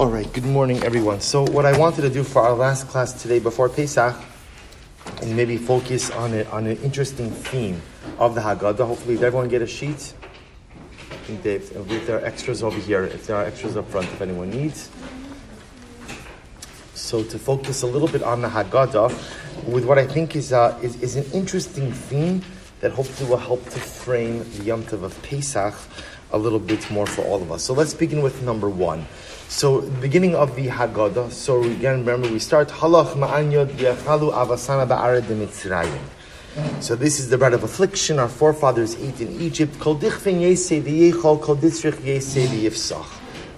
All right, good morning, everyone. So, what I wanted to do for our last class today before Pesach is maybe focus on, a, on an interesting theme of the Haggadah. Hopefully, did everyone get a sheet? I think they, if there are extras over here, if there are extras up front, if anyone needs. So, to focus a little bit on the Haggadah with what I think is, uh, is, is an interesting theme that hopefully will help to frame the Yom Tov of Pesach a little bit more for all of us. So let's begin with number one. So beginning of the Haggadah. So again, remember we start Halach ma'anyod yachalu avasana ba'ared mitzrayim. So this is the bread of affliction our forefathers ate in Egypt. Kol dichfen yesei v'yechol kol ditzrich yesei v'yifsach.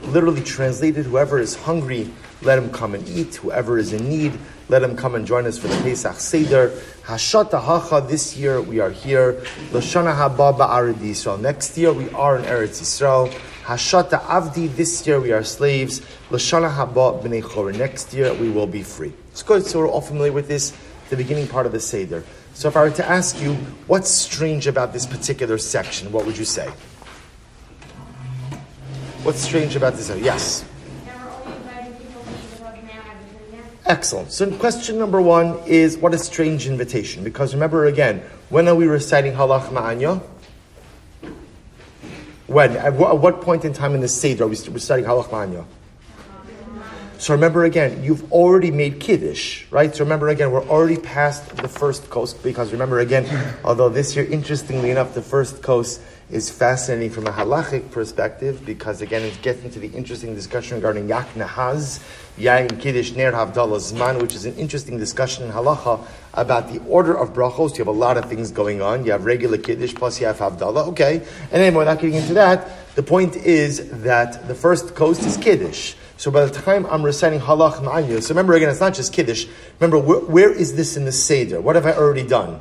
Literally translated, whoever is hungry, let him come and eat. Whoever is in need, let him come and join us for the Pesach Seder. Hashata Hacha, this year we are here. Lashana Haba Ba'arid Yisrael. Next year we are in Eretz Yisrael. Hashata Avdi, this year we are slaves. Lashana Haba B'nei Chor. Next year we will be free. It's good, so we're all familiar with this, the beginning part of the Seder. So if I were to ask you, what's strange about this particular section, what would you say? What's strange about this? Yes. Excellent. So question number one is what a strange invitation. Because remember again, when are we reciting Halach Ma'anya? When? At what, at what point in time in the Seder are we reciting Halach Ma'anya? So remember again, you've already made Kiddush, right? So remember again, we're already past the first coast because remember again, although this year, interestingly enough, the first coast is fascinating from a halachic perspective because again it gets into the interesting discussion regarding Yak Nahaz, Yain Kiddush Ner Havdalah Zman, which is an interesting discussion in halacha about the order of brachos. You have a lot of things going on. You have regular Kiddush plus you have Havdalah. Okay, and then we're not getting into that. The point is that the first coast is Kiddush. So by the time I'm reciting halach ma'anya, so remember again, it's not just Kiddush. Remember, where, where is this in the Seder? What have I already done?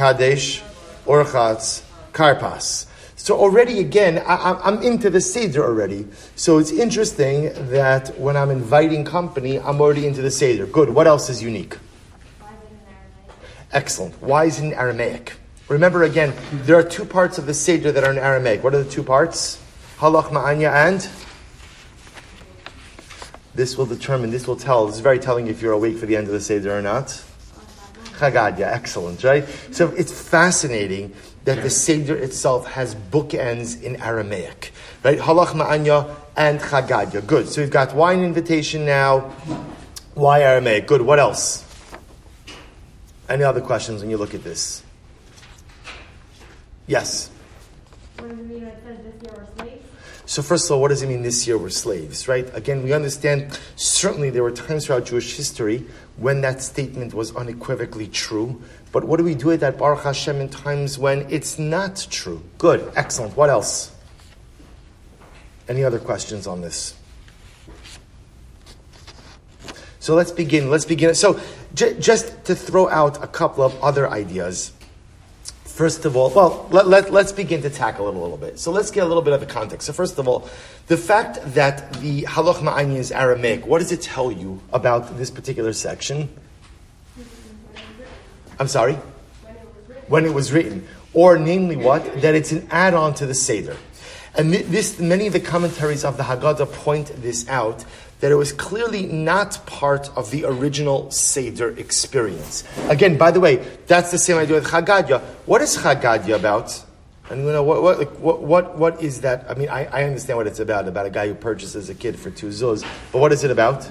Kadesh, Orchatz, Karpas. So already again, I, am into the Seder already. So it's interesting that when I'm inviting company, I'm already into the Seder. Good. What else is unique? Excellent. Why is it in Aramaic? Remember again, there are two parts of the Seder that are in Aramaic. What are the two parts? Halach Ma'anya and? This will determine, this will tell, this is very telling if you're awake for the end of the Seder or not. Chagadya, excellent, right? So it's fascinating that the Seder itself has bookends in Aramaic, right? Halach Ma'anya and Chagadya. Good. So we've got wine invitation now. Why Aramaic? Good. What else? Any other questions when you look at this? Yes. So first of all, what does it mean this year we're slaves, right? Again, we understand certainly there were times throughout Jewish history when that statement was unequivocally true. But what do we do with that Baruch Hashem in times when it's not true? Good, excellent. What else? Any other questions on this? So let's begin. Let's begin. So j- just to throw out a couple of other ideas. First of all, well, let, let, let's begin to tackle it a little bit. So let's get a little bit of the context. So first of all, the fact that the Halach Ma'ani is Aramaic, what does it tell you about this particular section? I'm sorry? When it was written. Or namely what? That it's an add-on to the Seder. And this, many of the commentaries of the Haggadah point this out, that it was clearly not part of the original Seder experience. Again, by the way, that's the same idea with Chagadya. What is Chagadya about? And you know what, what, what, what, is that? I mean, I, I understand what it's about, about a guy who purchases a kid for two zuz, but what is it about?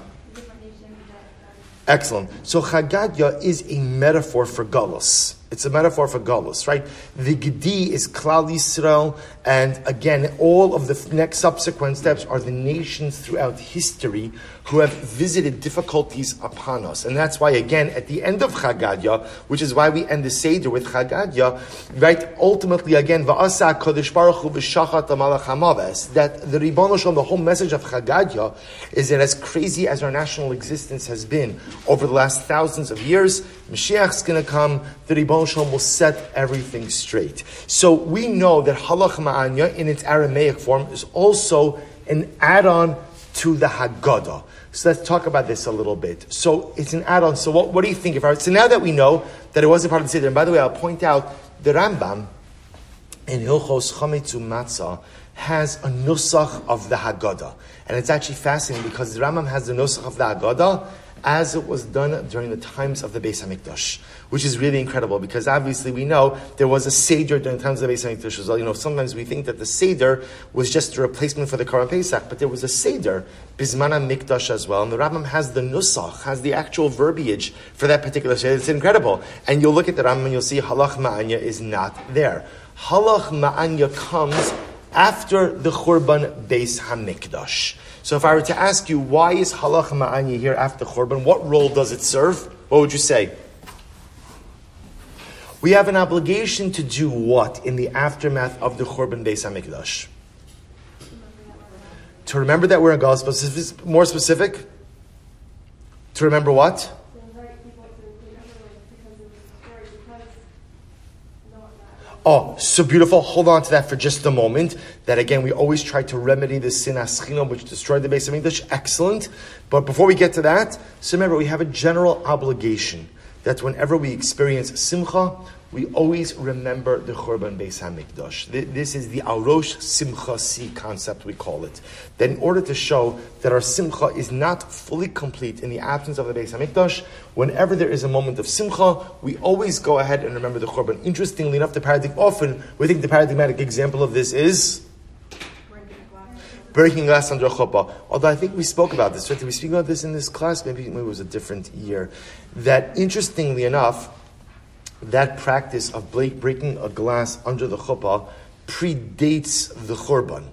Excellent. So Chagadya is a metaphor for Gullus. It's a metaphor for Galus, right? The Gedi is Klal Yisrael, and again, all of the next subsequent steps are the nations throughout history who have visited difficulties upon us. And that's why, again, at the end of Chagadya, which is why we end the Seder with Chagadya, right? Ultimately, again, Va'asa Kodesh Baruch V'shachat that the Ribbon Shalom, the whole message of Chagadya is that as crazy as our national existence has been over the last thousands of years, Mashiach's going to come, the Ribbon Shalom will set everything straight. So we know that Halach Ma'anya in its Aramaic form is also an add-on to the Haggadah. So let's talk about this a little bit. So it's an add-on. So what, what do you think? If I, so now that we know that it wasn't part of the Seder, and by the way, I'll point out the Rambam in Hilchos Chametzu Matzah has a nusach of the Haggadah. And it's actually fascinating because the Rambam has the nusach of the Haggadah as it was done during the times of the Beis Hamikdash, which is really incredible because obviously we know there was a Seder during the times of the Beis Hamikdash as well. You know, sometimes we think that the Seder was just a replacement for the Korban Pesach, but there was a Seder, Bismana Mikdash as well, and the Rambam has the Nusach, has the actual verbiage for that particular Seder. It's incredible. And you'll look at the Rambam and you'll see Halach Ma'anya is not there. Halach Ma'anya comes after the Churban Beis Hamikdash. So if I were to ask you, why is Halach Ma'anya here after Churban? What role does it serve? What would you say? We have an obligation to do what in the aftermath of the Churban Beis Hamikdash? To remember that we're in. Specific, more specific? To remember what? Oh, so beautiful. Hold on to that for just a moment. That again, we always try to remedy the sin aschino, which destroyed the Beis Hamikdash. Excellent. But before we get to that, so remember, we have a general obligation that whenever we experience simcha, we always remember the Churban Beis Hamikdash. This is the Arosh Simcha Si concept, we call it. That in order to show that our Simcha is not fully complete in the absence of the Beis Hamikdash, whenever there is a moment of Simcha, we always go ahead and remember the Churban. Interestingly enough, the paradigm, often we think the paradigmatic example of this is breaking glass under a chuppah. Although I think we spoke about this, right? Did we speak about this in this class? Maybe, maybe it was a different year. That interestingly enough, that practice of breaking a glass under the chuppah predates the churban.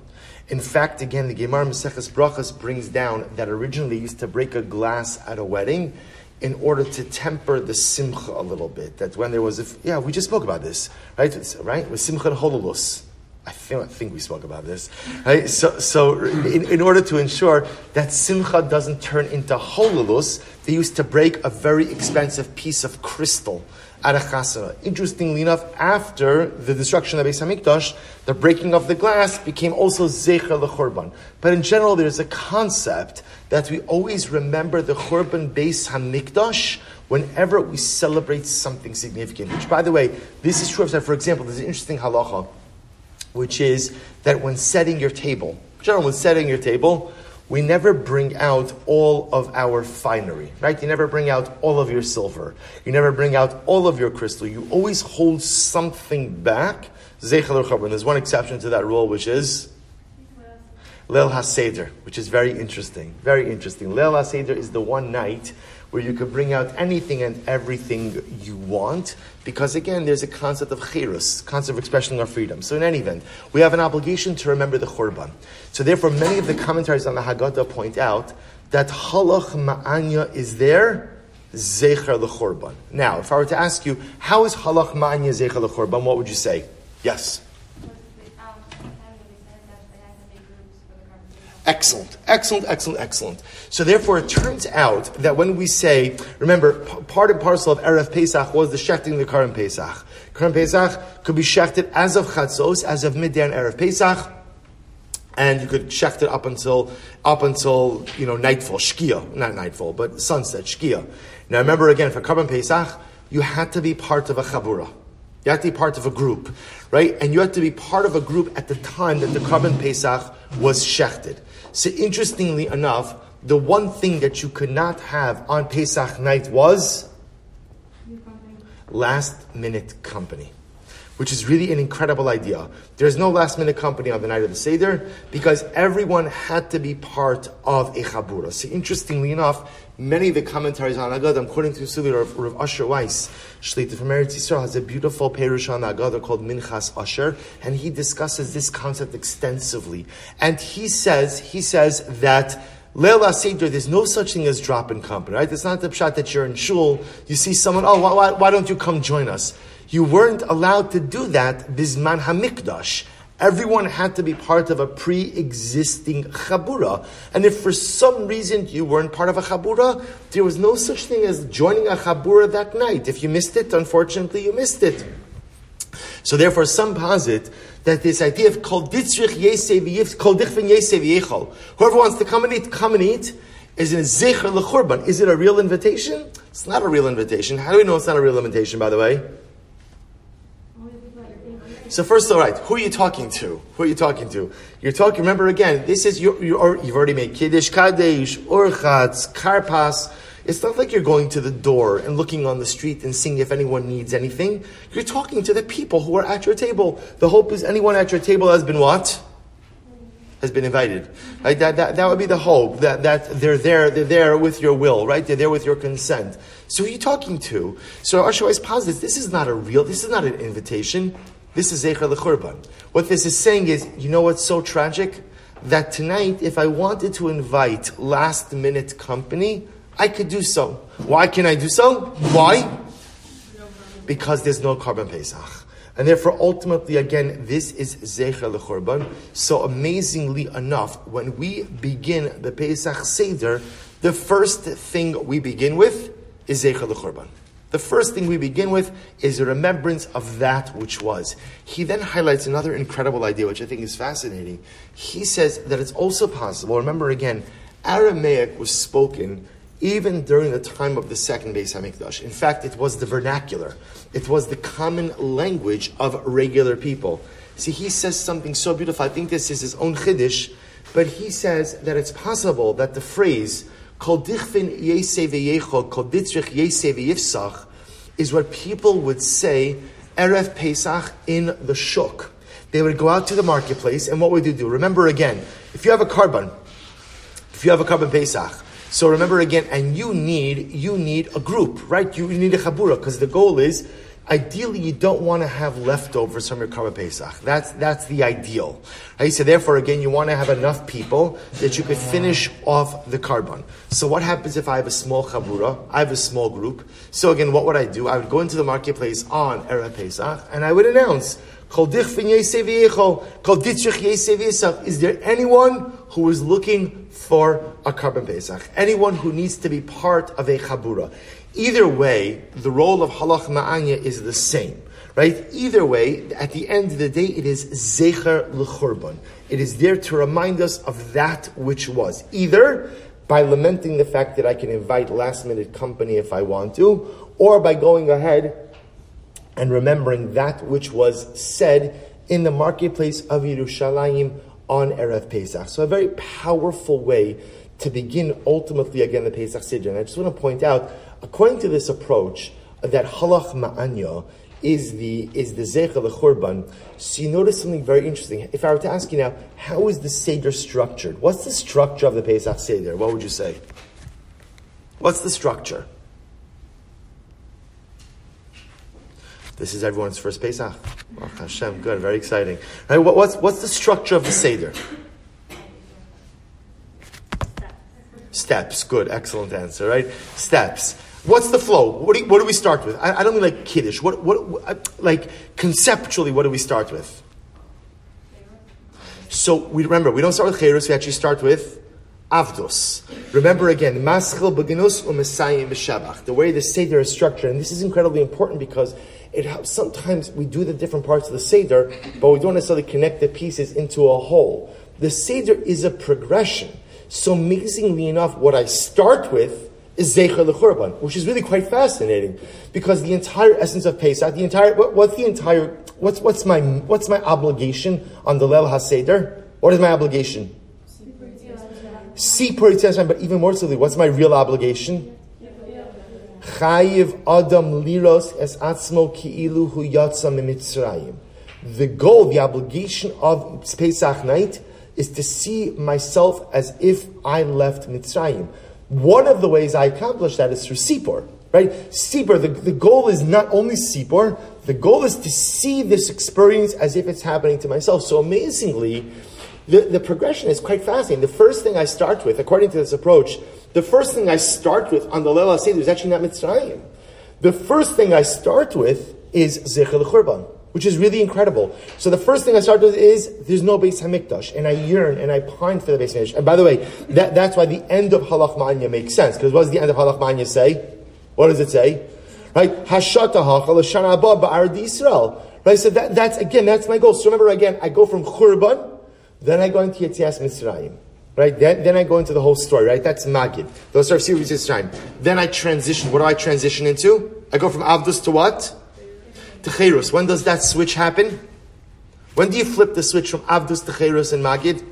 In fact, again, the Gemara Maseches Brachas brings down that originally used to break a glass at a wedding in order to temper the simcha a little bit. That when there was, a, yeah, we just spoke about this, right? It's, right, with simcha hololus. I think, I think we spoke about this, right? So, so in, in order to ensure that simcha doesn't turn into hololus, they used to break a very expensive piece of crystal Interestingly enough, after the destruction of Beis Hamikdash, the breaking of the glass became also zecher lechorban. But in general, there's a concept that we always remember the chorban Beis Hamikdash whenever we celebrate something significant. Which, by the way, this is true of, for example, there's an interesting halacha, which is that when setting your table, generally when setting your table, we never bring out all of our finery, right? You never bring out all of your silver. You never bring out all of your crystal. You always hold something back. There's one exception to that rule, which is Leil HaSeder, which is very interesting. Very interesting. Leil HaSeder is the one night where you could bring out anything and everything you want, because again, there's a concept of chirus, concept of expressing our freedom. So in any event, we have an obligation to remember the churban. So therefore, many of the commentaries on the Haggadah point out that halach ma'anya is there, zecher l'chorban. Now, if I were to ask you, how is halach ma'anya zecher l'chorban, what would you say? Yes. Excellent, excellent, excellent, excellent. So therefore, it turns out that when we say, remember, p- part and parcel of Erev Pesach was the shechting of the Karim Pesach. Karim Pesach could be shechted as of Chatzos, as of midday on Erev Pesach, and you could shecht it up until up until you know nightfall, shkia, not nightfall, but sunset, shkia. Now remember again, for Karim Pesach, you had to be part of a chabura. You had to be part of a group, right? And you had to be part of a group at the time that the Korban Pesach was shechted. So interestingly enough, the one thing that you could not have on Pesach night was last minute company which is really an incredible idea. There's no last minute company on the night of the Seder because everyone had to be part of a Chabura. So interestingly enough, many of the commentaries on Agad, according to Suli of Rav Asher Weiss, Shlita from Eretz Yisrael has a beautiful Perush on Agad called Minchas Asher, and he discusses this concept extensively. And he says, he says that Leila Seder, there's no such thing as drop in company, right? It's not the shot that you're in shul, you see someone, oh, why, why don't you come join us? You weren't allowed to do that bisman hamikdash. Everyone had to be part of a pre-existing chabura. And if for some reason you weren't part of a chabura, there was no such thing as joining a chabura that night. If you missed it, unfortunately you missed it. So therefore, some posit that this idea of kol ditzrich yesev. Whoever wants to come and eat, come and eat. Is it a zecher lechurban? Is it a real invitation? It's not a real invitation. How do we know it's not a real invitation, by the way? So first, all right, who are you talking to? Who are you talking to? You're talking. Remember again, this is you. you you've already made kiddush, kadesh, urchatz, karpas. It's not like you're going to the door and looking on the street and seeing if anyone needs anything. You're talking to the people who are at your table. The hope is anyone at your table has been what? Has been invited. Right? That, that, that would be the hope, that, that they're there, they're there with your will, right? They're there with your consent. So who are you talking to? So Ashwa is positive. This is not a real, this is not an invitation. This is Zecher L'Churban. What this is saying is, you know what's so tragic? That tonight, if I wanted to invite last minute company, I could do so. Why can I do so? Why? Because there's no Korban Pesach. And therefore, ultimately, again, this is Zecher L'Churban. So amazingly enough, when we begin the Pesach Seder, the first thing we begin with is Zecher L'Churban. The first thing we begin with is a remembrance of that which was. He then highlights another incredible idea, which I think is fascinating. He says that it's also possible, remember again, Aramaic was spoken even during the time of the second Beis Hamikdash. In fact, it was the vernacular. It was the common language of regular people. See, he says something so beautiful. I think this is his own chiddush, but he says that it's possible that the phrase "kol dichvin yesei kol ditzrich yesei is what people would say erev Pesach in the shuk. They would go out to the marketplace, and what would they do? Remember again, if you have a korban, if you have a korban Pesach, so remember again, and you need you need a group, right? You, need a chabura because the goal is ideally you don't want to have leftovers from your korban pesach. That's that's the ideal. Right? So therefore, again, you want to have enough people that you could finish off the korban. So what happens if I have a small chabura? I have a small group. So again, what would I do? I would go into the marketplace on erev pesach and I would announce. Is there anyone who is looking for a korban pesach? Anyone who needs to be part of a chabura? Either way, the role of halach ma'anya is the same, right? Either way, at the end of the day, it is zecher l'churban. It is there to remind us of that which was. Either by lamenting the fact that I can invite last minute company if I want to, or by going ahead and remembering that which was said in the marketplace of Yerushalayim on Erev Pesach. So a very powerful way to begin ultimately again the Pesach Siddur. And I just want to point out, according to this approach, that halach ma'anya is the is the zecha the churban. So you notice something very interesting. If I were to ask you now, how is the seder structured? What's the structure of the Pesach Seder? What would you say? What's the structure? This is everyone's first Pesach. Oh, Hashem, good, very exciting. Right, what, what's, what's the structure of the Seder? Steps, good, excellent answer, right? Steps. What's the flow? What do, you, what do we start with? I, I, don't mean like kiddush. What, what, what, uh, like conceptually, what do we start with? So we remember we don't start with chayrus. We actually start with avdos. Remember again, maschil beginus u'mesayim b'shabach. The way the seder is structured, and this is incredibly important because it helps. Sometimes we do the different parts of the Seder, but we don't necessarily connect the pieces into a whole. The Seder is a progression. So amazingly enough, what I start with is Zecher L'Churban, which is really quite fascinating because the entire essence of Pesach, the entire, what, what's the entire, what's, what's my, what's my obligation on the Leil HaSeder? What is my obligation? See Purit but even more so, what's my real obligation? Chayiv Adam Liros es Atzmo Ki'ilu Hu Yatsa Mitzrayim. The goal, the obligation of Pesach night is to see myself as if I left Mitzrayim. One of the ways I accomplish that is through Sipor, right? Sipor, the, the goal is not only Sipor, the goal is to see this experience as if it's happening to myself. So amazingly, the, the progression is quite fascinating. The first thing I start with, according to this approach, the first thing I start with on the Leil HaSeder is actually not Mitzrayim. The first thing I start with is Zechel Churban, which is really incredible. So the first thing I start with is there's no Beis Hamikdash, and I yearn and I pine for the Beis Hamikdash. And by the way, that, that's why the end of Halach Manya makes sense, because what does the end of Halach Manya say? What does it say? Right? Hashata hachal shana abba ba'ar Yisrael. Right? So that, that's, again, that's my goal. So remember again, I go from Churban, then I go into Yetzias Mitzrayim. Right? Then, then I go into the whole story, right? That's Magid. Those are series this time. Then I transition. What do I transition into? I go from Avdus to what? To. When does that switch happen? When do you flip the switch from Avdus to Cherus and Magid?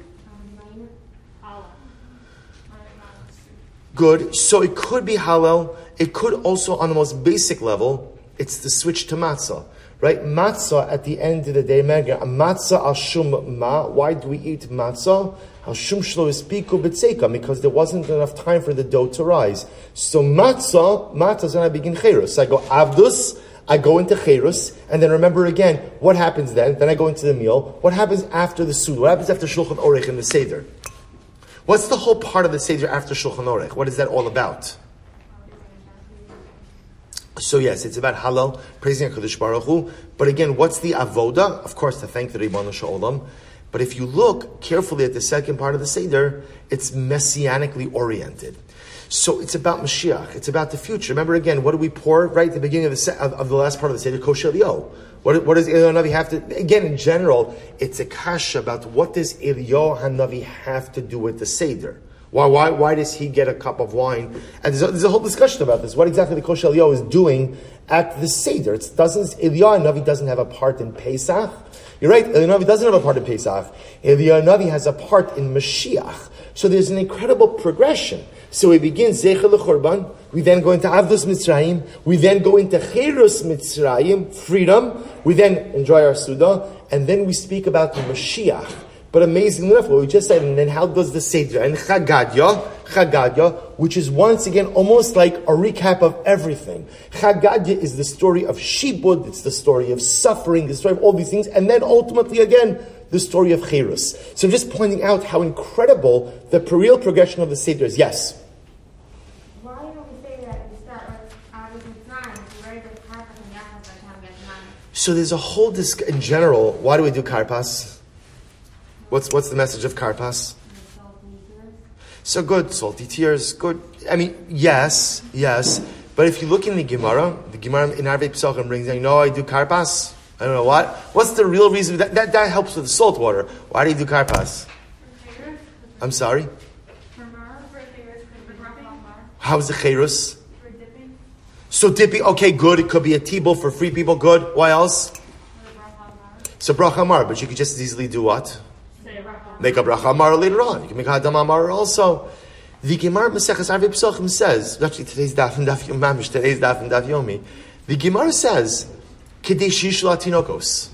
Good. So it could be Hallel. It could also, on the most basic level, it's the switch to Matzah. Right? Matzah at the end of the day, Matzah al shum ma. Why do we eat matzah? Al shum shlo ispiku b'tzeika. Because there wasn't enough time for the dough to rise. So matzah, matzah is when I begin Cherus. I go Avdus, I go into Cherus, and then remember again, what happens then? Then I go into the meal. What happens after the Sud? What happens after Shulchan Orech and the Seder? What's the whole part of the Seder after Shulchan Orech? What is that all about? So yes, it's about halal, praising HaKadosh Baruch Hu. But again, what's the avoda? Of course, to thank the Ribbon Shalom. But if you look carefully at the second part of the Seder, it's messianically oriented. So it's about Mashiach. It's about the future. Remember again, what do we pour right at the beginning of the, of, of the last part of the Seder? Kosher Elio. What, what does Eliyahu have to? Again, in general, it's a kasha about what does Eliyahu Hanavi have to do with the Seder. Why, why, why does he get a cup of wine? And there's a, there's a whole discussion about this. What exactly the Kosher Eliyahu is doing at the Seder? It doesn't, Eliyahu Hanavi doesn't have a part in Pesach. You're right, Eliyahu Hanavi doesn't have a part in Pesach. Eliyahu Hanavi has a part in Mashiach. So there's an incredible progression. So we begin Zecher Churban, we then go into Avdus Mitzrayim, we then go into Cherus Mitzrayim, freedom, we then enjoy our Suda, and then we speak about the Mashiach. But amazingly enough, what we just said, and then how does the Seder? And Chagadya, Chagadya, which is once again almost like a recap of everything. Chagadya is the story of Shibud, it's the story of suffering, the story of all these things, and then ultimately again, the story of Cherus. So I'm just pointing out how incredible the real progression of the Seder is. Yes? Why don't we say that we start with Avis Mitzrayim, right? The Karpas and Yachas by the time we get to Manu. So there's a whole disc in general. Why do we do karpas? What's what's the message of karpas? So good, salty tears, good. I mean, yes, yes. But if you look in the Gemara, the Gemara in Arvei Pesachim brings down, you know, I do karpas. I don't know what. What's the real reason? That, that, that helps with the salt water. Why do you do karpas? I'm sorry. How's the cherus? So dipping, okay, good. It could be a tibble for free people, good. Why else? So bracha mar, but you could just as easily do what? Make a bracha mar later on. You can make a hadam mar also. The Gemara Maseches Arvei Pesachim says, actually today's daf and daf mamish, today's daf and daf yomi. The Gemara says, Kadesh Latinokos.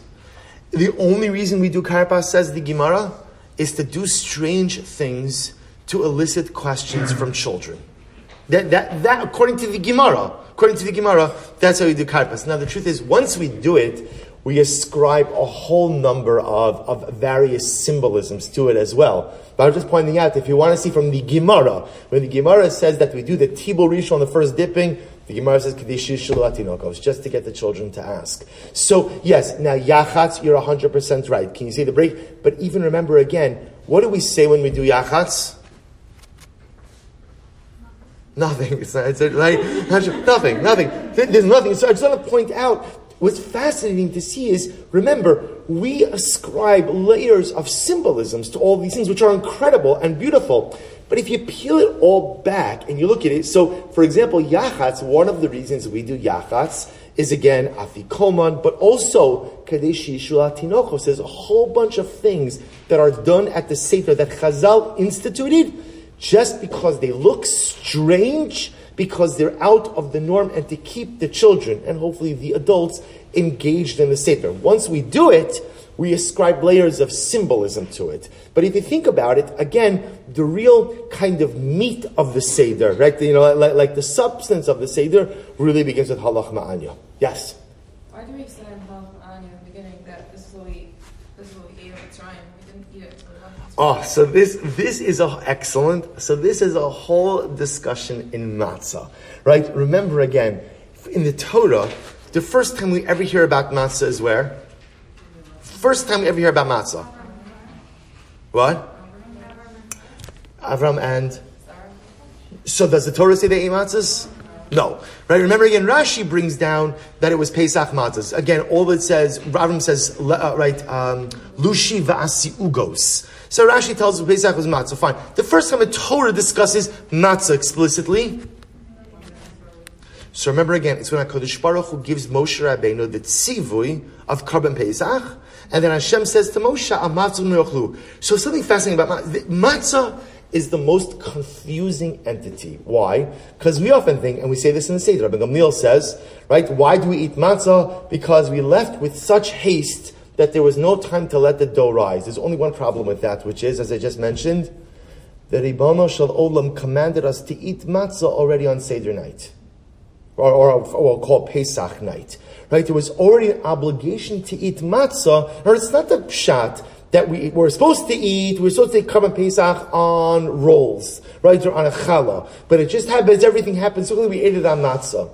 The only reason we do karpas, says the Gemara, is to do strange things to elicit questions from children. That, that, that, according to the Gemara, according to the Gemara, that's how you do karpas. Now, the truth is, once we do it, we ascribe a whole number of, of various symbolisms to it as well. But I'm just pointing out, if you want to see from the Gemara, when the Gemara says that we do the Tibur Rishon on the first dipping, the Gemara says Kadishish Shulatinokos, just to get the children to ask. So, yes, now Yachatz, you're 100% right. Can you see the break? But even remember again, what do we say when we do Yachatz? Nothing. It's, it's like, nothing, nothing. There's nothing. So I just want to point out what's fascinating to see is remember, we ascribe layers of symbolisms to all these things, which are incredible and beautiful. But if you peel it all back and you look at it, so for example, yachatz, one of the reasons we do yachatz is again afikoman, but also kadeshi shulatinochos. There's a whole bunch of things that are done at the Seder that Chazal instituted just because they look strange, because they're out of the norm, and to keep the children and hopefully the adults engaged in the Seder. Once we do it, we ascribe layers of symbolism to it. But if you think about it, again, the real kind of meat of the Seder, right? You know, like, like the substance of the Seder really begins with halach ma'anya. Yes? Why do we say in Halach Ma'ani in the beginning that this is what we this is what we ate at Mitzrayim? We didn't eat it. Oh, so this this is a excellent. So this is a whole discussion in matzah, right? Remember again, in the Torah, the first time we ever hear about matzah is where? First time we ever hear about matzah. What? Avram and. So does the Torah say they ate matzahs? No. Right? Remember again, Rashi brings down that it was Pesach matzahs. Again, all it says, Avram says, uh, right, um, Lushi va'asi ugos. So Rashi tells us Pesach was matzah. Fine. The first time the Torah discusses matzah explicitly. So remember again, it's when HaKadosh Baruch Hu gives Moshe Rabbeinu the tzivui of Karban Pesach, And then Hashem says to Moshe, "Amatzah me'ochlu." So something fascinating about matzah. Matzah is the most confusing entity. Why? Because we often think, and we say this in the Seder, Rabbi Gamliel says, right, why do we eat matzah? Because we left with such haste that there was no time to let the dough rise. There's only one problem with that, which is, as I just mentioned, the Ribono Shal Olam commanded us to eat matzah already on Seder night. Or, or, or we'll call Pesach night. Right? There was already an obligation to eat matzah, or it's not the pshat that we were supposed to eat, we were supposed to take Karban Pesach on rolls, right, or on a challah. But it just happens, everything happens so we ate it on matzah.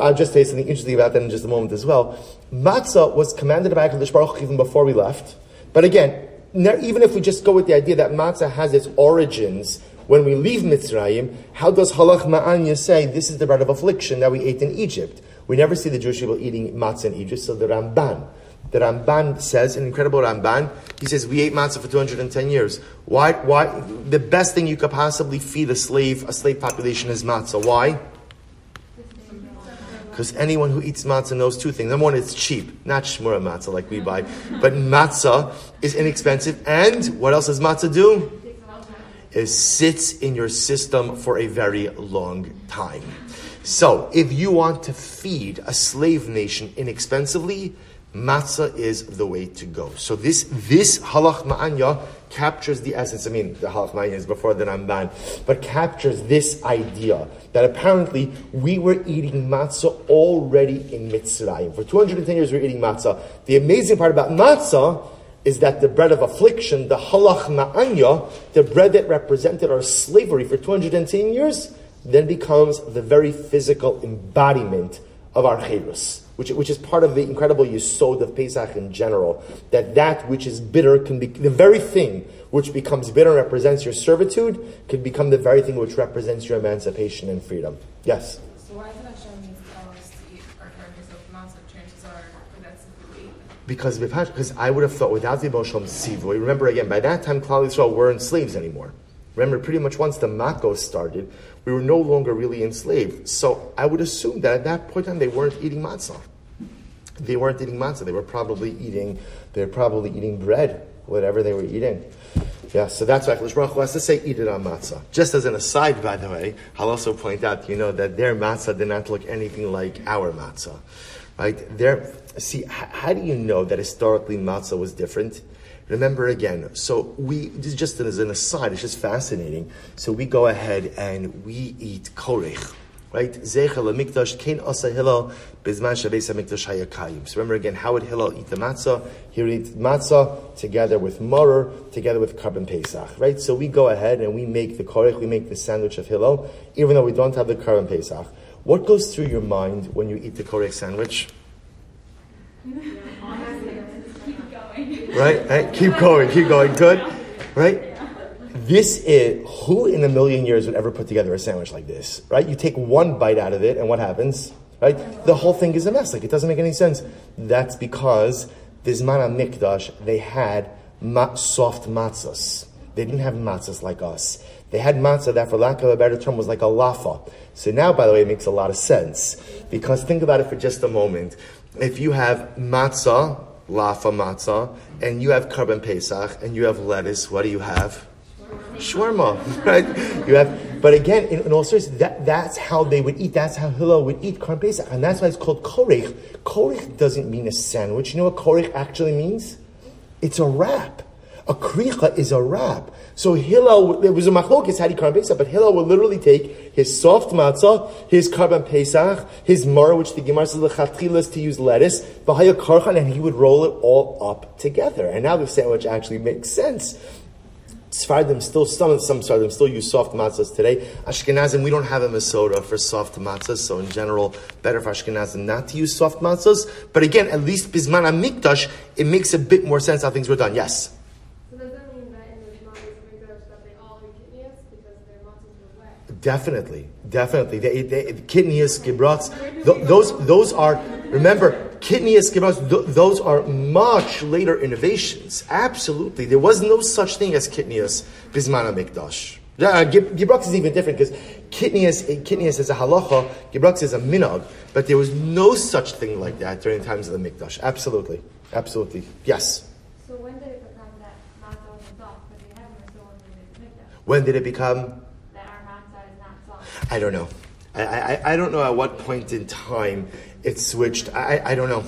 I'll just say something interesting about that in just a moment as well. Matzah was commanded by HaKadosh Baruch even before we left. But again, even if we just go with the idea that matzah has its origins when we leave Mitzrayim, how does Halach Ma'anya say this is the bread of affliction that we ate in Egypt? We never see the Jewish people eating matzah in Egypt, so the Ramban the Ramban says, an incredible Ramban, he says, we ate matzah for 210 years. Why, why, the best thing you could possibly feed a slave, a slave population is matzah. Why? Because anyone who eats matzah knows two things. Number one, it's cheap, not shmura matzah like we buy, but matzah is inexpensive. And what else does matzah do? It sits in your system for a very long time. So, if you want to feed a slave nation inexpensively, matzah is the way to go. So this this halach ma'anya captures the essence. I mean, the halach ma'anya is before the Ramban, but captures this idea that apparently we were eating matzah already in Mitzrayim. For 210 years we were eating matzah. The amazing part about matzah is that the bread of affliction, the halach ma'anya, the bread that represented our slavery for 210 years, then becomes the very physical embodiment of our chedus which, which is part of the incredible yisod of Pesach in general, that that which is bitter can be, the very thing which becomes bitter and represents your servitude, can become the very thing which represents your emancipation and freedom. Yes? So why is it Hashem needs to tell us to eat our characters of massive chances are that's we Because, because I would have thought without the emotional sivui, remember again, by that time Klal Yisrael weren't slaves anymore. Remember, pretty much once the Makos started, we were no longer really enslaved. So I would assume that at that point in time they weren't eating matzah. They weren't eating matzah. They were probably eating. They were probably eating bread, whatever they were eating. Yeah, so that's why Hakadosh Baruch Hu has to say eat it on matzah. Just as an aside, by the way, I'll also point out, you know, that their matzah did not look anything like our matzah, right? Their see, how do you know that historically matzah was different? Remember again, so we, this just as an aside, it's just fascinating. So we go ahead and we eat korech, right? Zeichel mikdash kein asa hillel bizman shabeis mikdash hayakayim. So remember again, how would Hillel eat the matzah? He would eat matzah together with morer, together with Karban Pesach, right? So we go ahead and we make the korech, we make the sandwich of Hillel, even though we don't have the Karban Pesach. What goes through your mind when you eat the korech sandwich? right? right? Keep going, keep going. Good, right? This is who in a million years would ever put together a sandwich like this, right? You take one bite out of it, and what happens? Right? The whole thing is a mess. Like it doesn't make any sense. That's because Bismana Mikdash they had ma- soft matzahs. They didn't have matzahs like us. They had matzah that, for lack of a better term, was like a lafa. So now, by the way, it makes a lot of sense because think about it for just a moment. If you have matzah lafa matzah, and you have Karban Pesach, and you have lettuce, what do you have? Shawarma, right? You have, but again, in, in all seriousness, that, that's how they would eat. That's how Hillel would eat Karban Pesach, and that's why it's called korech. Korech doesn't mean a sandwich. You know what korech actually means? It's a wrap. A kricha is a wrap. So Hillel, it was a machlokes had he Karban Pesach, but Hillel would literally take his soft matzah, his Karban Pesach, his mar, which the Gemara says lechatchilas to use lettuce, bahaya karchan, and he would roll it all up together. And now the sandwich actually makes sense. Sfardim still, some, some Sfardim still use soft matzahs today. Ashkenazim, we don't have a Masoda for soft matzahs, so in general, better for Ashkenazim not to use soft matzahs. But again, at least Bisman Mikdash, it makes a bit more sense how things were done. Yes? So does that mean that in the Shemanis Mikdash that they all eat kidneys because their matzahs were wet? Definitely, definitely. They, they, kidneys, gibrats, th- those, those are, remember, kidneys, gibrats, th- those are much later innovations. Absolutely. There was no such thing as kidneys, bismana mikdash. Yeah, uh, Gibrux is even different because kidneys, eh, kidneys is a halacha, Gibrux is a minog, but there was no such thing like that during the times of the mikdash. Absolutely. Absolutely. Yes. So when did it become that matzah wasn't soft? Because have them the mikdash. When did it become? That our matzah is not soft. I don't know. I, I, I don't know at what point in time it switched. I, I don't know.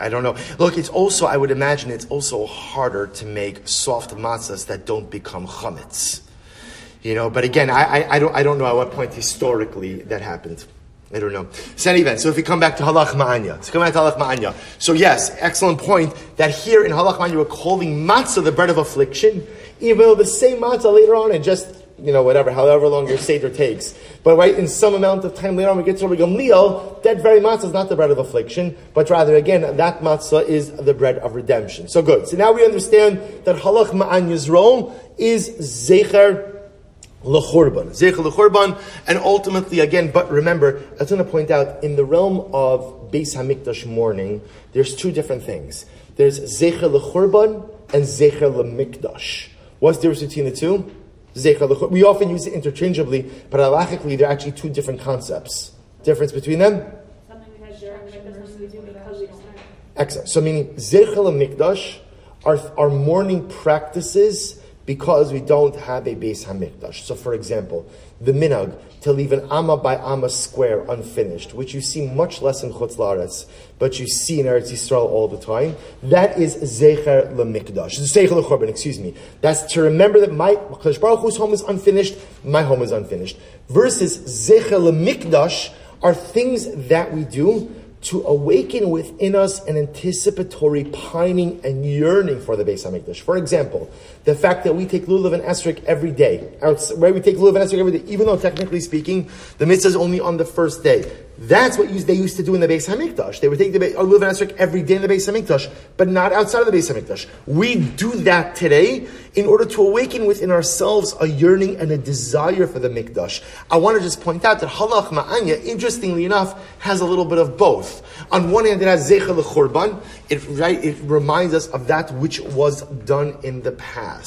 I don't know. Look, it's also, I would imagine it's also harder to make soft matzahs that don't become chametz. You know, but again, I, I, I, don't, I don't know at what point historically that happened. I don't know. So event, so if we come back to halach ma'anya, so come back to halach ma'anya. So yes, excellent point that here in halach ma'anya we're calling matzah the bread of affliction, even though the same matzah later on and just you know, whatever, however long your Seder takes. But right, in some amount of time later on, we get to Rabbi Gamliel, that very matzah is not the bread of affliction, but rather, again, that matzah is the bread of redemption. So good. So now we understand that halach ma'anya's role is zecher l'churban. Zecher l'churban, and ultimately, again, but remember, I was going to point out, in the realm of Beis HaMikdash mourning, there's two different things. There's zecher l'churban and zecher l'mikdash. What's the difference between the two? We often use it interchangeably, but halachically they're actually two different concepts. Difference between them? Excellent. So meaning Zerchel and Mikdash are, are mourning practices because we don't have a Beis Hamikdash. So for example, the minhag to leave an amma by amma square unfinished, which you see much less in Chutz La'aretz, but you see in Eretz Yisrael all the time. That is zecher lemikdash, zecher lechorban. Excuse me. That's to remember that my Kadosh Baruch Hu's home is unfinished, my home is unfinished. Versus zecher lemikdash are things that we do to awaken within us an anticipatory pining and yearning for the Beis Hamikdash. For example, the fact that we take lulav and esrog every day, where we take lulav and esrog every day, even though technically speaking, the mitzvah is only on the first day. That's what they used to do in the Beis Hamikdash. They would take the lulav and esrog every day in the Beis Hamikdash, but not outside of the Beis Hamikdash. We do that today in order to awaken within ourselves a yearning and a desire for the Mikdash. I want to just point out that Halach Ma'anya, interestingly enough, has a little bit of both. On one hand, it has Zecha L'Churban. It, right, it reminds us of that which was done in the past.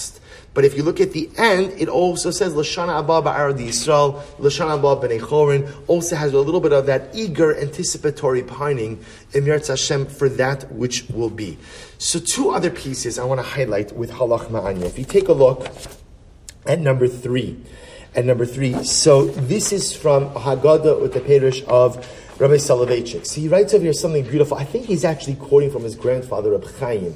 But if you look at the end, it also says Lashana Abba Ba'ar Yisrael, Lashana Abba B'nei Chorin, also has a little bit of that eager, anticipatory pining in Yirtz Hashem for that which will be. So two other pieces I want to highlight with Halach Ma'anya. If you take a look at number three, at number three, so this is from Haggadah with the parish of Rabbi Soloveitchik. So he writes over here something beautiful. I think he's actually quoting from his grandfather, Rabbi Chaim,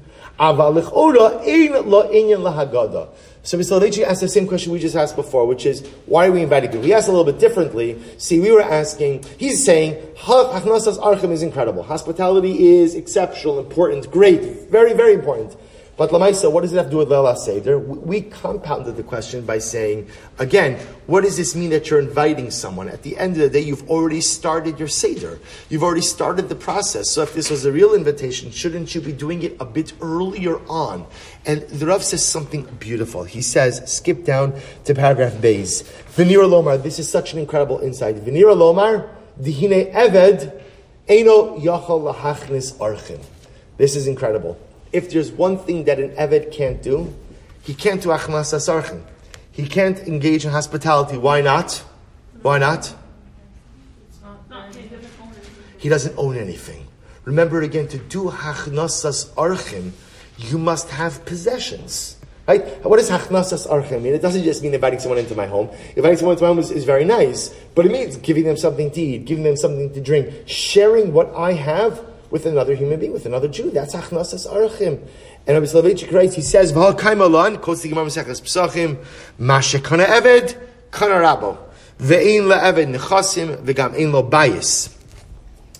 So Mr. Lechi asked the same question we just asked before, which is, why are we invited to? We asked a little bit differently. See, we were asking, he's saying, Hachnasas Archim is incredible. Hospitality is exceptional, important, great, very, very important. But Lamaisa, what does it have to do with Leila Seder? We compounded the question by saying, again, what does this mean that you're inviting someone? At the end of the day, you've already started your Seder. You've already started the process. So if this was a real invitation, shouldn't you be doing it a bit earlier on? And the Rav says something beautiful. He says, skip down to paragraph Bays. Venira Lomar, this is such an incredible insight. Venira Lomar, Dihine Eved, Eno Yachal Lahachnis Archim. This is incredible if there's one thing that an Eved can't do, he can't do Achmas Asarchin. He can't engage in hospitality. Why not? Why not? He doesn't own anything. Remember again, to do Hachnasas Archim, you must have possessions. Right? What does Hachnasas Archim mean? It doesn't just mean inviting someone into my home. Inviting someone into my home is, is very nice, but it means giving them something to eat, giving them something to drink, sharing what I have with another human being, with another Jew. That's achnasas arachim. And Rabbi Soloveitchik writes, he says, V'hal kaimalan, quotes the Gemara Pesachim, eved, kana rabo. Ve'ein le'eved nechasim, ve'gam ein lo bayis.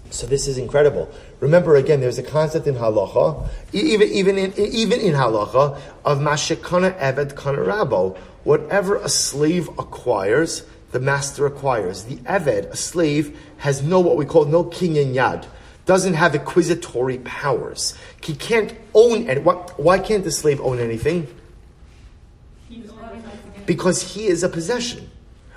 So this is incredible. Remember again, there's a concept in halacha, even, even in, even in halacha, of mashekana eved kana rabo. Whatever a slave acquires, the master acquires. The eved, a slave, has no, what we call no kinyan yad doesn't have acquisitory powers. He can't own any. Why can't the slave own anything? Because he is a possession.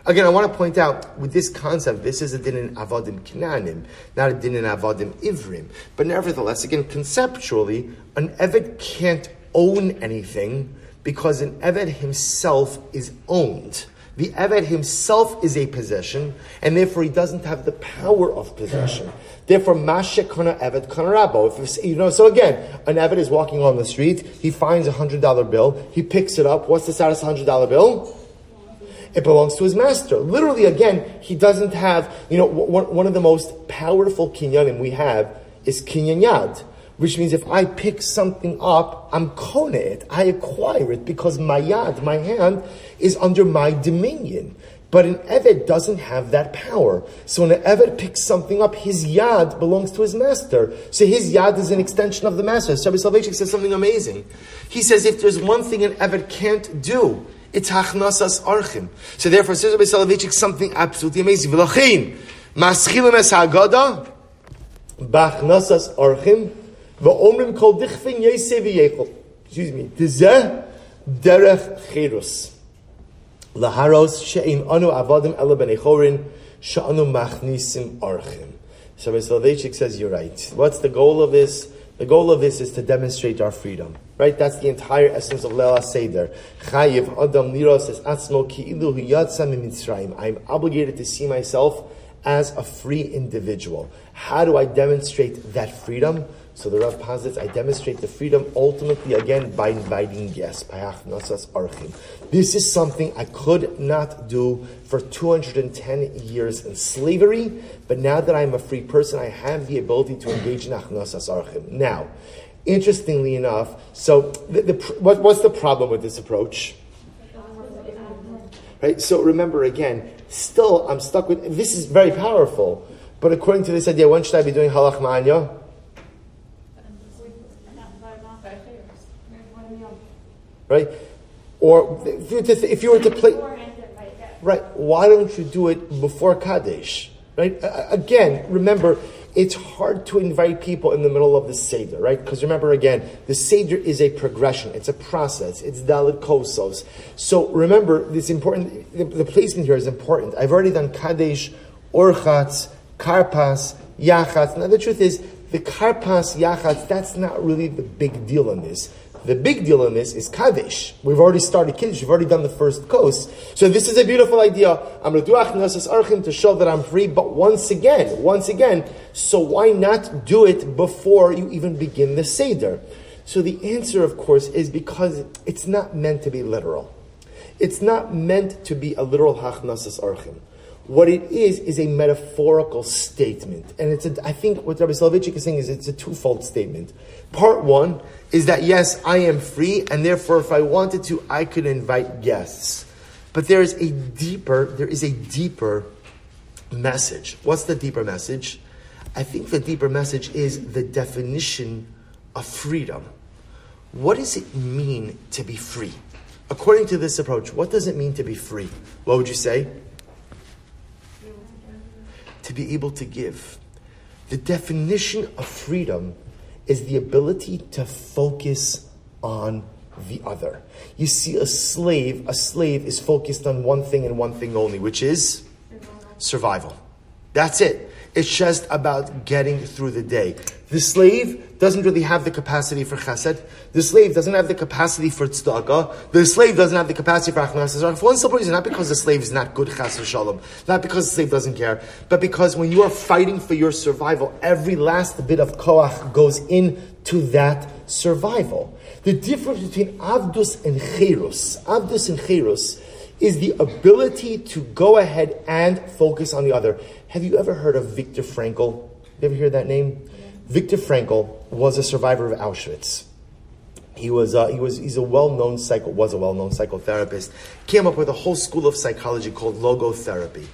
Again, I want to point out with this concept, this is a din in avodim kinanim, not a din in avodim ivrim. But nevertheless, again, conceptually, an eved can't own anything because an eved himself is owned. The Eved himself is a possession, and therefore he doesn't have the power of possession. Therefore, Mashe Kana Eved Kana Rabo. If you know, so again, an Eved is walking on the street, he finds a hundred dollar bill, he picks it up. What's the status of hundred dollar bill? It belongs to his master. Literally, again, he doesn't have, you know, one, one of the most powerful kinyanim we have is kinyan yad which means if I pick something up, I'm kone it. I acquire it because my yad, my hand, is under my dominion. But an Eved doesn't have that power. So when an Eved picks something up, his yad belongs to his master. So his yad is an extension of the master. Rabbi Soloveitchik says something amazing. He says if there's one thing an Eved can't do, it's hachnasas archim. So therefore, says Rabbi Soloveitchik something absolutely amazing. V'lachin, maschilim es hagada, b'achnasas archim, V'omrim kol dichvin yesei v'yechol. Excuse me. Tizeh derech cherus. Laharos she'im anu avadim ela ben echorin she'anu machnisim archim. Says, you're right. What's the goal of this? The goal of this is to demonstrate our freedom. Right? That's the entire essence of Leil HaSeder. Chayiv Adam Liros says, Atzmo ki ilu Mitzrayim. I'm obligated to see myself as a free individual. How do I demonstrate that freedom? So the Rav posits, I demonstrate the freedom ultimately again by inviting guests. This is something I could not do for 210 years in slavery, but now that I'm a free person, I have the ability to engage in achnasas archim. Now, interestingly enough, so the, the, what, what's the problem with this approach? Right. So remember again, still I'm stuck with this is very powerful, but according to this idea, when should I be doing ha lachma anya? Right? Or if you, to, if you were to play, right? Why don't you do it before Kadesh? Right? Again, remember, it's hard to invite people in the middle of the Seder, right? Because remember again, the Seder is a progression, it's a process, it's Daled Kosos. So remember, this important, the, the, placement here is important. I've already done Kadesh, Orchatz, Karpas, Yachatz. Now the truth is, the Karpas, Yachatz, that's not really the big deal in this. The big deal in this is Kadesh. We've already started Kiddush. We've already done the first coast. So this is a beautiful idea. I'm going to do Achnasas Archim to show that I'm free. But once again, once again, so why not do it before you even begin the Seder? So the answer, of course, is because it's not meant to be literal. It's not meant to be a literal Hachnasas Archim. What it is is a metaphorical statement, and it's a, I think what Rabbi Soloveitchik is saying is it's a twofold statement. Part one is that yes, I am free, and therefore, if I wanted to, I could invite guests. But there is a deeper, there is a deeper message. What's the deeper message? I think the deeper message is the definition of freedom. What does it mean to be free? According to this approach, what does it mean to be free? What would you say? To be able to give. The definition of freedom is the ability to focus on the other. You see, a slave, a slave is focused on one thing and one thing only, which is survival. That's it. It's just about getting through the day. The slave doesn't really have the capacity for chesed. The slave doesn't have the capacity for tzedakah. The slave doesn't have the capacity for achnas. For one simple reason, not because the slave is not good chas v'shalom, not because the slave doesn't care, but because when you are fighting for your survival, every last bit of koach goes into that survival. The difference between avdus and cherus, avdus and cherus, is the ability to go ahead and focus on the other. Have you ever heard of Viktor Frankl? Have you ever hear that name? Viktor Frankl was a survivor of Auschwitz. He was, uh, he was, he's a well-known psycho, was a well-known psychotherapist. Came up with a whole school of psychology called logotherapy.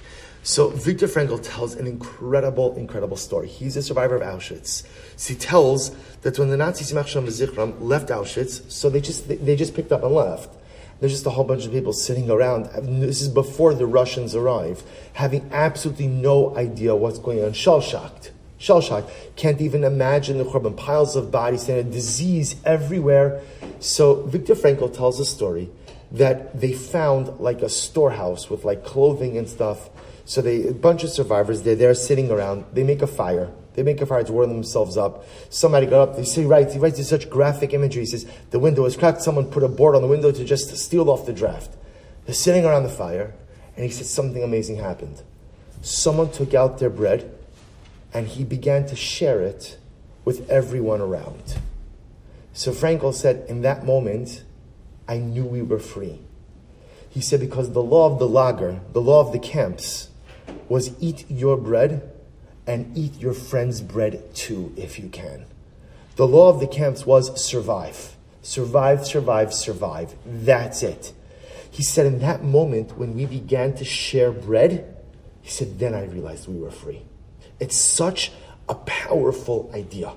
So Viktor Frankl tells an incredible, incredible story. He's a survivor of Auschwitz. So he tells that when the Nazis left Auschwitz, so they just they, they just picked up and left. There's just a whole bunch of people sitting around. This is before the Russians arrive, having absolutely no idea what's going on, shell shocked. Shell shocked. Can't even imagine the Churban, piles of bodies, and a disease everywhere. So Viktor Frankl tells a story that they found like a storehouse with like clothing and stuff. So they, a bunch of survivors, they're there sitting around. They make a fire. They make a fire to warm themselves up. Somebody got up. They say, right. He writes such graphic imagery. He says the window is cracked. Someone put a board on the window to just steal off the draft. They're sitting around the fire, and he says, something amazing happened. Someone took out their bread, and he began to share it with everyone around. So Frankl said, in that moment, I knew we were free. He said, because the law of the lager, the law of the camps, was eat your bread and eat your friend's bread too, if you can. The law of the camps was survive. Survive, survive, survive. That's it. He said, in that moment, when we began to share bread, he said, then I realized we were free. It's such a powerful idea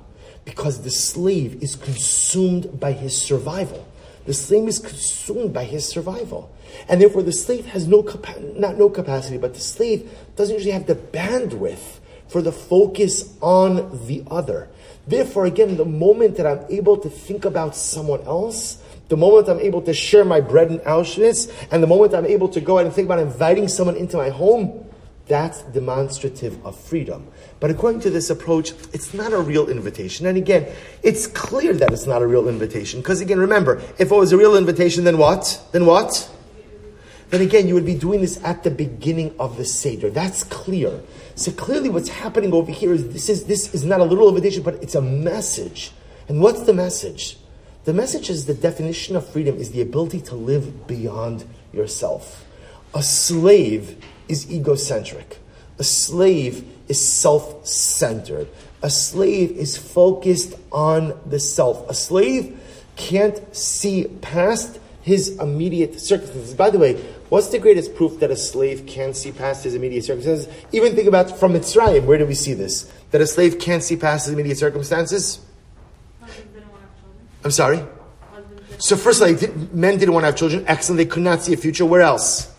because the slave is consumed by his survival. The slave is consumed by his survival. And therefore the slave has no capacity, not no capacity, but the slave doesn't usually have the bandwidth for the focus on the other. Therefore, again, the moment that I'm able to think about someone else, the moment I'm able to share my bread in Auschwitz, and the moment I'm able to go out and think about inviting someone into my home, that's demonstrative of freedom. But according to this approach, it's not a real invitation. And again, it's clear that it's not a real invitation. Because again, remember, if it was a real invitation, then what? Then what? Then again, you would be doing this at the beginning of the Seder. That's clear. So clearly what's happening over here is this is this is not a literal invitation, but it's a message. And what's the message? The message is the definition of freedom is the ability to live beyond yourself. A slave is egocentric. A slave is self centered. A slave is focused on the self. A slave can't see past his immediate circumstances. By the way, what's the greatest proof that a slave can't see past his immediate circumstances? Even think about from Mitzrayim, where do we see this? That a slave can't see past his immediate circumstances? I'm sorry? So first, like, men didn't want to have children. Excellent. They could not see a future. Where else?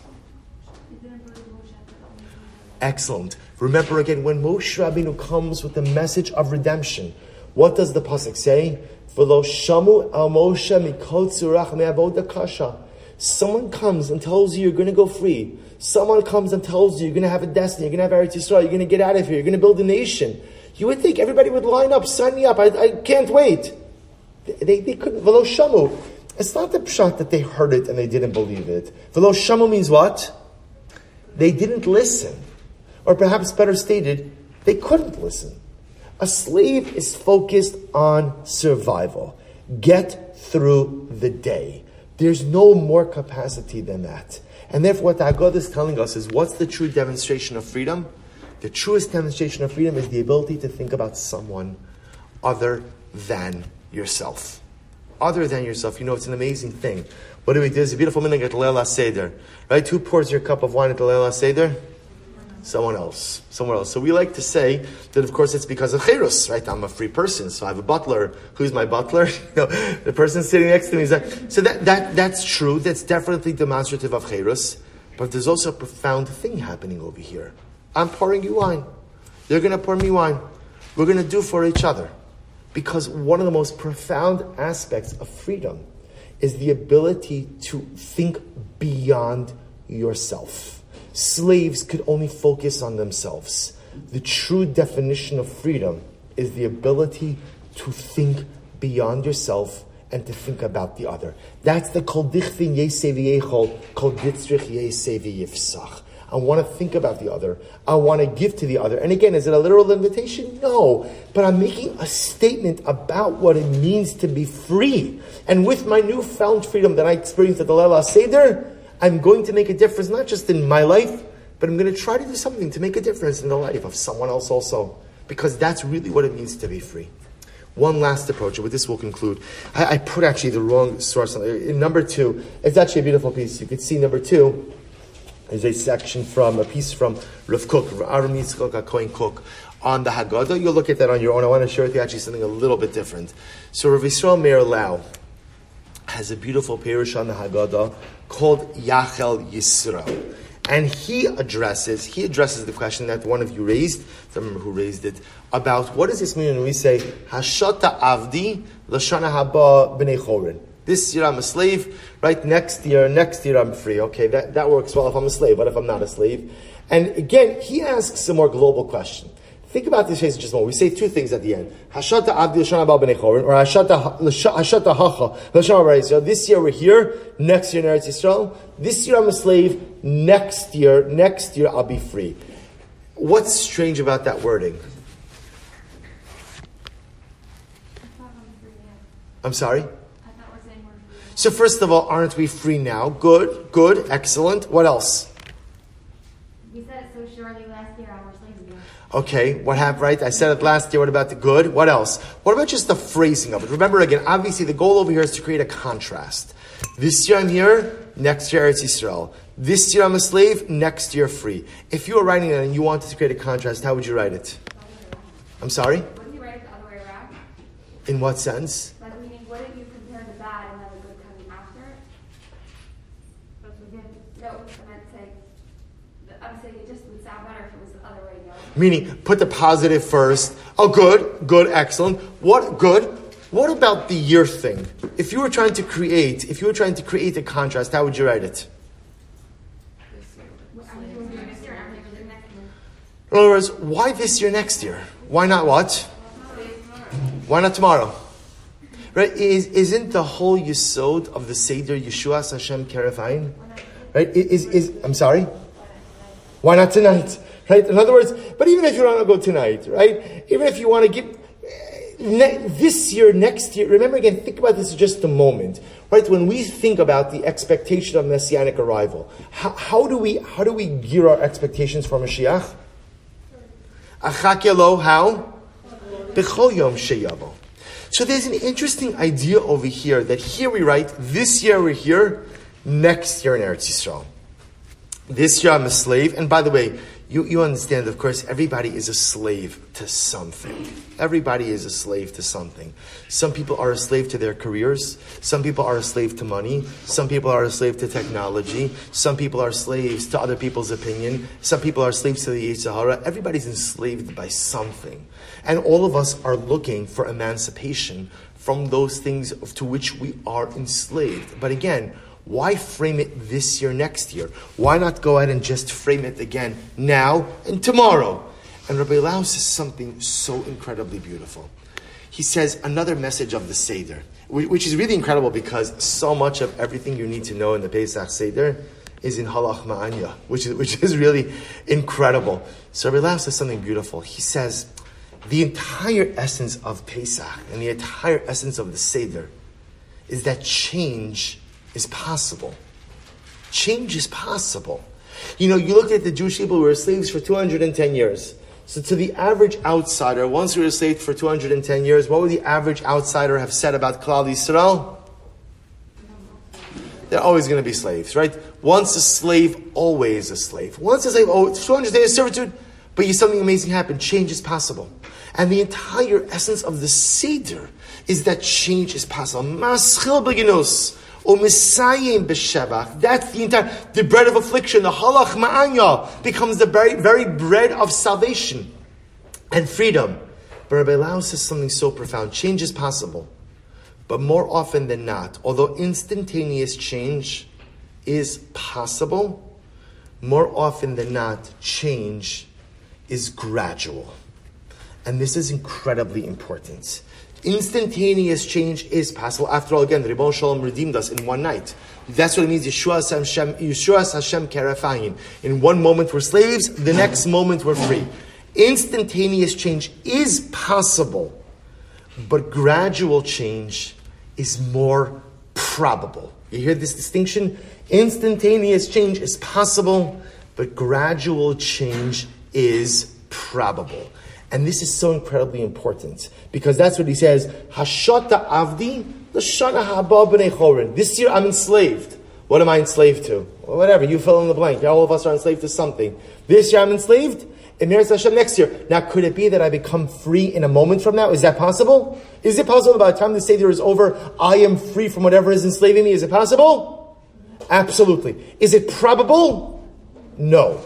Excellent. Remember again, when Moshe Rabbeinu comes with the message of redemption, what does the pasuk say? Someone comes and tells you you're going to go free. Someone comes and tells you you're going to have a destiny. You're going to have Eretz Yisrael. You're going to get out of here. You're going to build a nation. You would think everybody would line up, sign me up. I, I can't wait. They, they couldn't. V'lo shamu. It's not the pshat that they heard it and they didn't believe it. V'lo shamu means what? They didn't listen. Or perhaps better stated, they couldn't listen. A slave is focused on survival. Get through the day. There's no more capacity than that. And therefore, what the Haggadah is telling us is what's the true demonstration of freedom? The truest demonstration of freedom is the ability to think about someone other than yourself. Other than yourself. You know, it's an amazing thing. What do we do? There's a beautiful minhag at Leil HaSeder. Right? Who pours your cup of wine at Leil HaSeder? Someone else, somewhere else. So we like to say that, of course, it's because of cherus, right? I'm a free person, so I have a butler. Who's my butler? you know, the person sitting next to me is that. So that, that that's true. That's definitely demonstrative of cherus. But there's also a profound thing happening over here. I'm pouring you wine. You're going to pour me wine. We're going to do for each other. Because one of the most profound aspects of freedom is the ability to think beyond yourself slaves could only focus on themselves. The true definition of freedom is the ability to think beyond yourself and to think about the other. That's the kol dichvin kol ditzrich I want to think about the other. I want to give to the other. And again, is it a literal invitation? No. But I'm making a statement about what it means to be free. And with my newfound freedom that I experienced at the Leil HaSeder, I'm going to make a difference not just in my life, but I'm going to try to do something to make a difference in the life of someone else also. Because that's really what it means to be free. One last approach, and with this we'll conclude. I, I put actually the wrong source. Uh, in number two, it's actually a beautiful piece. You could see number two is a section from, a piece from Rav Kook, Aram Yitzchok on the Haggadah. You'll look at that on your own. I want to share with you actually something a little bit different. So Rav Yisrael Meir Lau has a beautiful perush on the Haggadah called Yachel Yisrael. And he addresses, he addresses the question that one of you raised, I remember who raised it, about what does this mean when we say, Hashata Avdi Lashana Haba B'nei Chorin. This year I'm a slave, right? Next year, next year I'm free. Okay, that, that works well if I'm a slave. What if I'm not a slave? And again, he asks a more global question. Think about this case just a moment. We say two things at the end. Hashata Abdi Lashon B'nei Chorin, or Hashata Hashata Hacha Lashon. This year we're here. Next year in Eretz Yisrael. This year I'm a slave. Next year, next year I'll be free. What's strange about that wording? I'm sorry. So first of all, aren't we free now? Good, good, excellent. What else? We said it so surely last year, I was slaves again. Okay, what happened, right? I said it last year. What about the good? What else? What about just the phrasing of it? Remember again, obviously the goal over here is to create a contrast. This year I'm here, next year it's Israel. This year I'm a slave, next year free. If you were writing it and you wanted to create a contrast, how would you write it? I'm sorry? Wouldn't you write it the other way around? In what sense? Like, meaning, wouldn't you compare the bad and then the good coming after it? That's what we No, I meant to say, I'm saying it just would sound better if it was the other way around. Meaning, put the positive first. Oh, good, good, excellent. What, good. What about the year thing? If you were trying to create, if you were trying to create a contrast, how would you write it? In other words, why this year, next year? Why not what? Why not tomorrow? Right? Is, isn't the whole yisod of the Seder Yeshua Hashem Kerevain? Right? Is, is, I'm sorry? Why not tonight? Right? In other words, but even if you don't want to go tonight, right? Even if you want to give, ne- this year, next year, remember again, think about this just a moment, right? When we think about the expectation of messianic arrival, how, how do we, how do we gear our expectations for Mashiach? Achak yalo, how? B'chol yom sheyavo. So there's an interesting idea over here that here we write, this year we're here, next year in Eretz Yisrael. This year I'm a slave, and by the way, you, you understand, of course, everybody is a slave to something. Everybody is a slave to something. Some people are a slave to their careers. Some people are a slave to money. Some people are a slave to technology. Some people are slaves to other people's opinion. Some people are slaves to the Yetzer Hara. Everybody's enslaved by something. And all of us are looking for emancipation from those things to which we are enslaved. But again, why frame it this year, next year? Why not go ahead and just frame it again now and tomorrow? And Rabbi Lau says something so incredibly beautiful. He says another message of the Seder, which is really incredible because so much of everything you need to know in the Pesach Seder is in Ha Lachma Anya, which is, which is really incredible. So Rabbi Lau says something beautiful. He says, the entire essence of Pesach and the entire essence of the Seder is that change is possible. Change is possible. You know, you look at the Jewish people who were slaves for 210 years. So to the average outsider, once we were slaves for 210 years, what would the average outsider have said about Klal Yisrael? They're always going to be slaves, right? Once a slave, always a slave. Once a slave, oh, it's 200 days of servitude, but you something amazing happened. Change is possible. And the entire essence of the Seder is that change is possible. Maschil beginus. Umisayim b'shevach. That's the entire, the bread of affliction, the ha lachma anya, becomes the very, very bread of salvation and freedom. But Rabbi Lau says something so profound. Change is possible. But more often than not, although instantaneous change is possible, more often than not, change is gradual. And this is incredibly important. Instantaneous change is possible. After all, again, the Ribbon Shalom redeemed us in one night. That's what it means, Yeshua Hashem, Yeshua Hashem Kerafayim. In one moment we're slaves, the next moment we're free. Instantaneous change is possible, but gradual change is more probable. You hear this distinction? Instantaneous change is possible, but gradual change is probable. And this is so incredibly important because that's what he says. Hashata avdi. This year I'm enslaved. What am I enslaved to? Well, whatever, you fill in the blank. All of us are enslaved to something. This year I'm enslaved. In Meretz Hashem next year. Now, could it be that I become free in a moment from now? Is that possible? Is it possible by the time the Seder is over, I am free from whatever is enslaving me? Is it possible? Absolutely. Is it probable? No.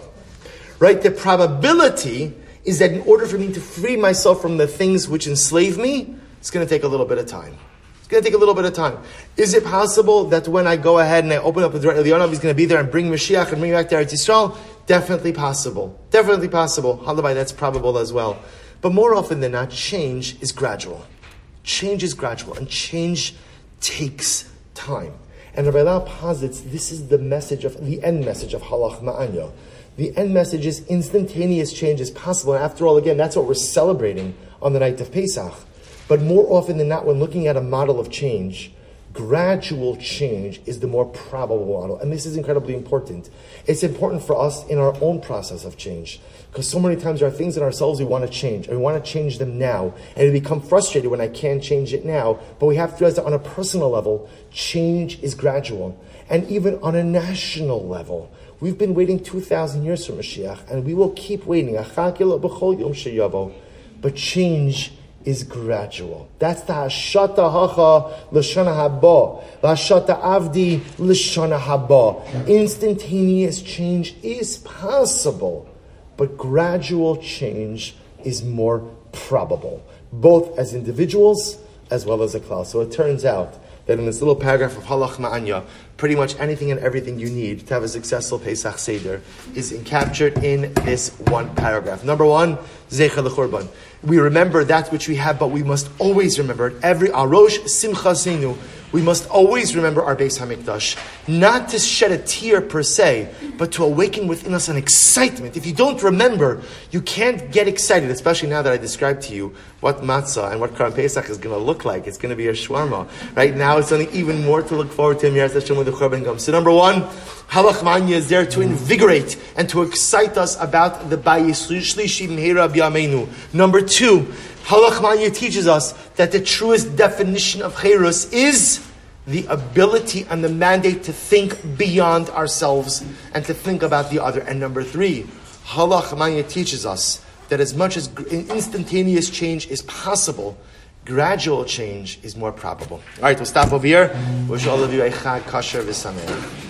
Right? The probability is that in order for me to free myself from the things which enslave me, it's going to take a little bit of time. It's going to take a little bit of time. Is it possible that when I go ahead and I open up the door, Elionov is going to be there and bring Mashiach and bring me back to Eretz Yisrael? Definitely possible. Definitely possible. Halevai, that's probable as well. But more often than not, change is gradual. Change is gradual, and change takes time. And Rabbi Lau posits this is the message of the end message of Ha Lachma Anya. The end message is instantaneous change is possible. And after all, again, that's what we're celebrating on the night of Pesach. But more often than not, when looking at a model of change, gradual change is the more probable model. And this is incredibly important. It's important for us in our own process of change. Because so many times there are things in ourselves we want to change, and we want to change them now. And we become frustrated when I can't change it now. But we have to realize that on a personal level, change is gradual. And even on a national level, we've been waiting 2,000 years for Mashiach, and we will keep waiting. But change is gradual. That's the hashata hacha l'shana haba, hashata avdi l'shana haba. Instantaneous change is possible, but gradual change is more probable, both as individuals as well as a class. So it turns out that in this little paragraph of Ha Lachma Anya, pretty much anything and everything you need to have a successful Pesach Seder is captured in this one paragraph. Number one, Zecher L'Churban. We remember that which we have, but we must always remember it. every Arosh Simcha Zenu we must always remember our Beis Hamikdash, not to shed a tear per se, but to awaken within us an excitement. If you don't remember, you can't get excited, especially now that I described to you what matzah and what Korban Pesach is going to look like. It's going to be a shawarma. Right now, it's something even more to look forward to in Yeras Hashem with the. So number one, Ha Lachma Anya is there to invigorate and to excite us about the Bayis Shlishi Mehera. Number two, Ha Lachma Anya teaches us that the truest definition of Chayrus is the ability and the mandate to think beyond ourselves and to think about the other. And number three, Ha Lachma Anya teaches us that as much as instantaneous change is possible, gradual change is more probable. All right, we'll stop over here. Wish all of you a chag kasher v'sameach.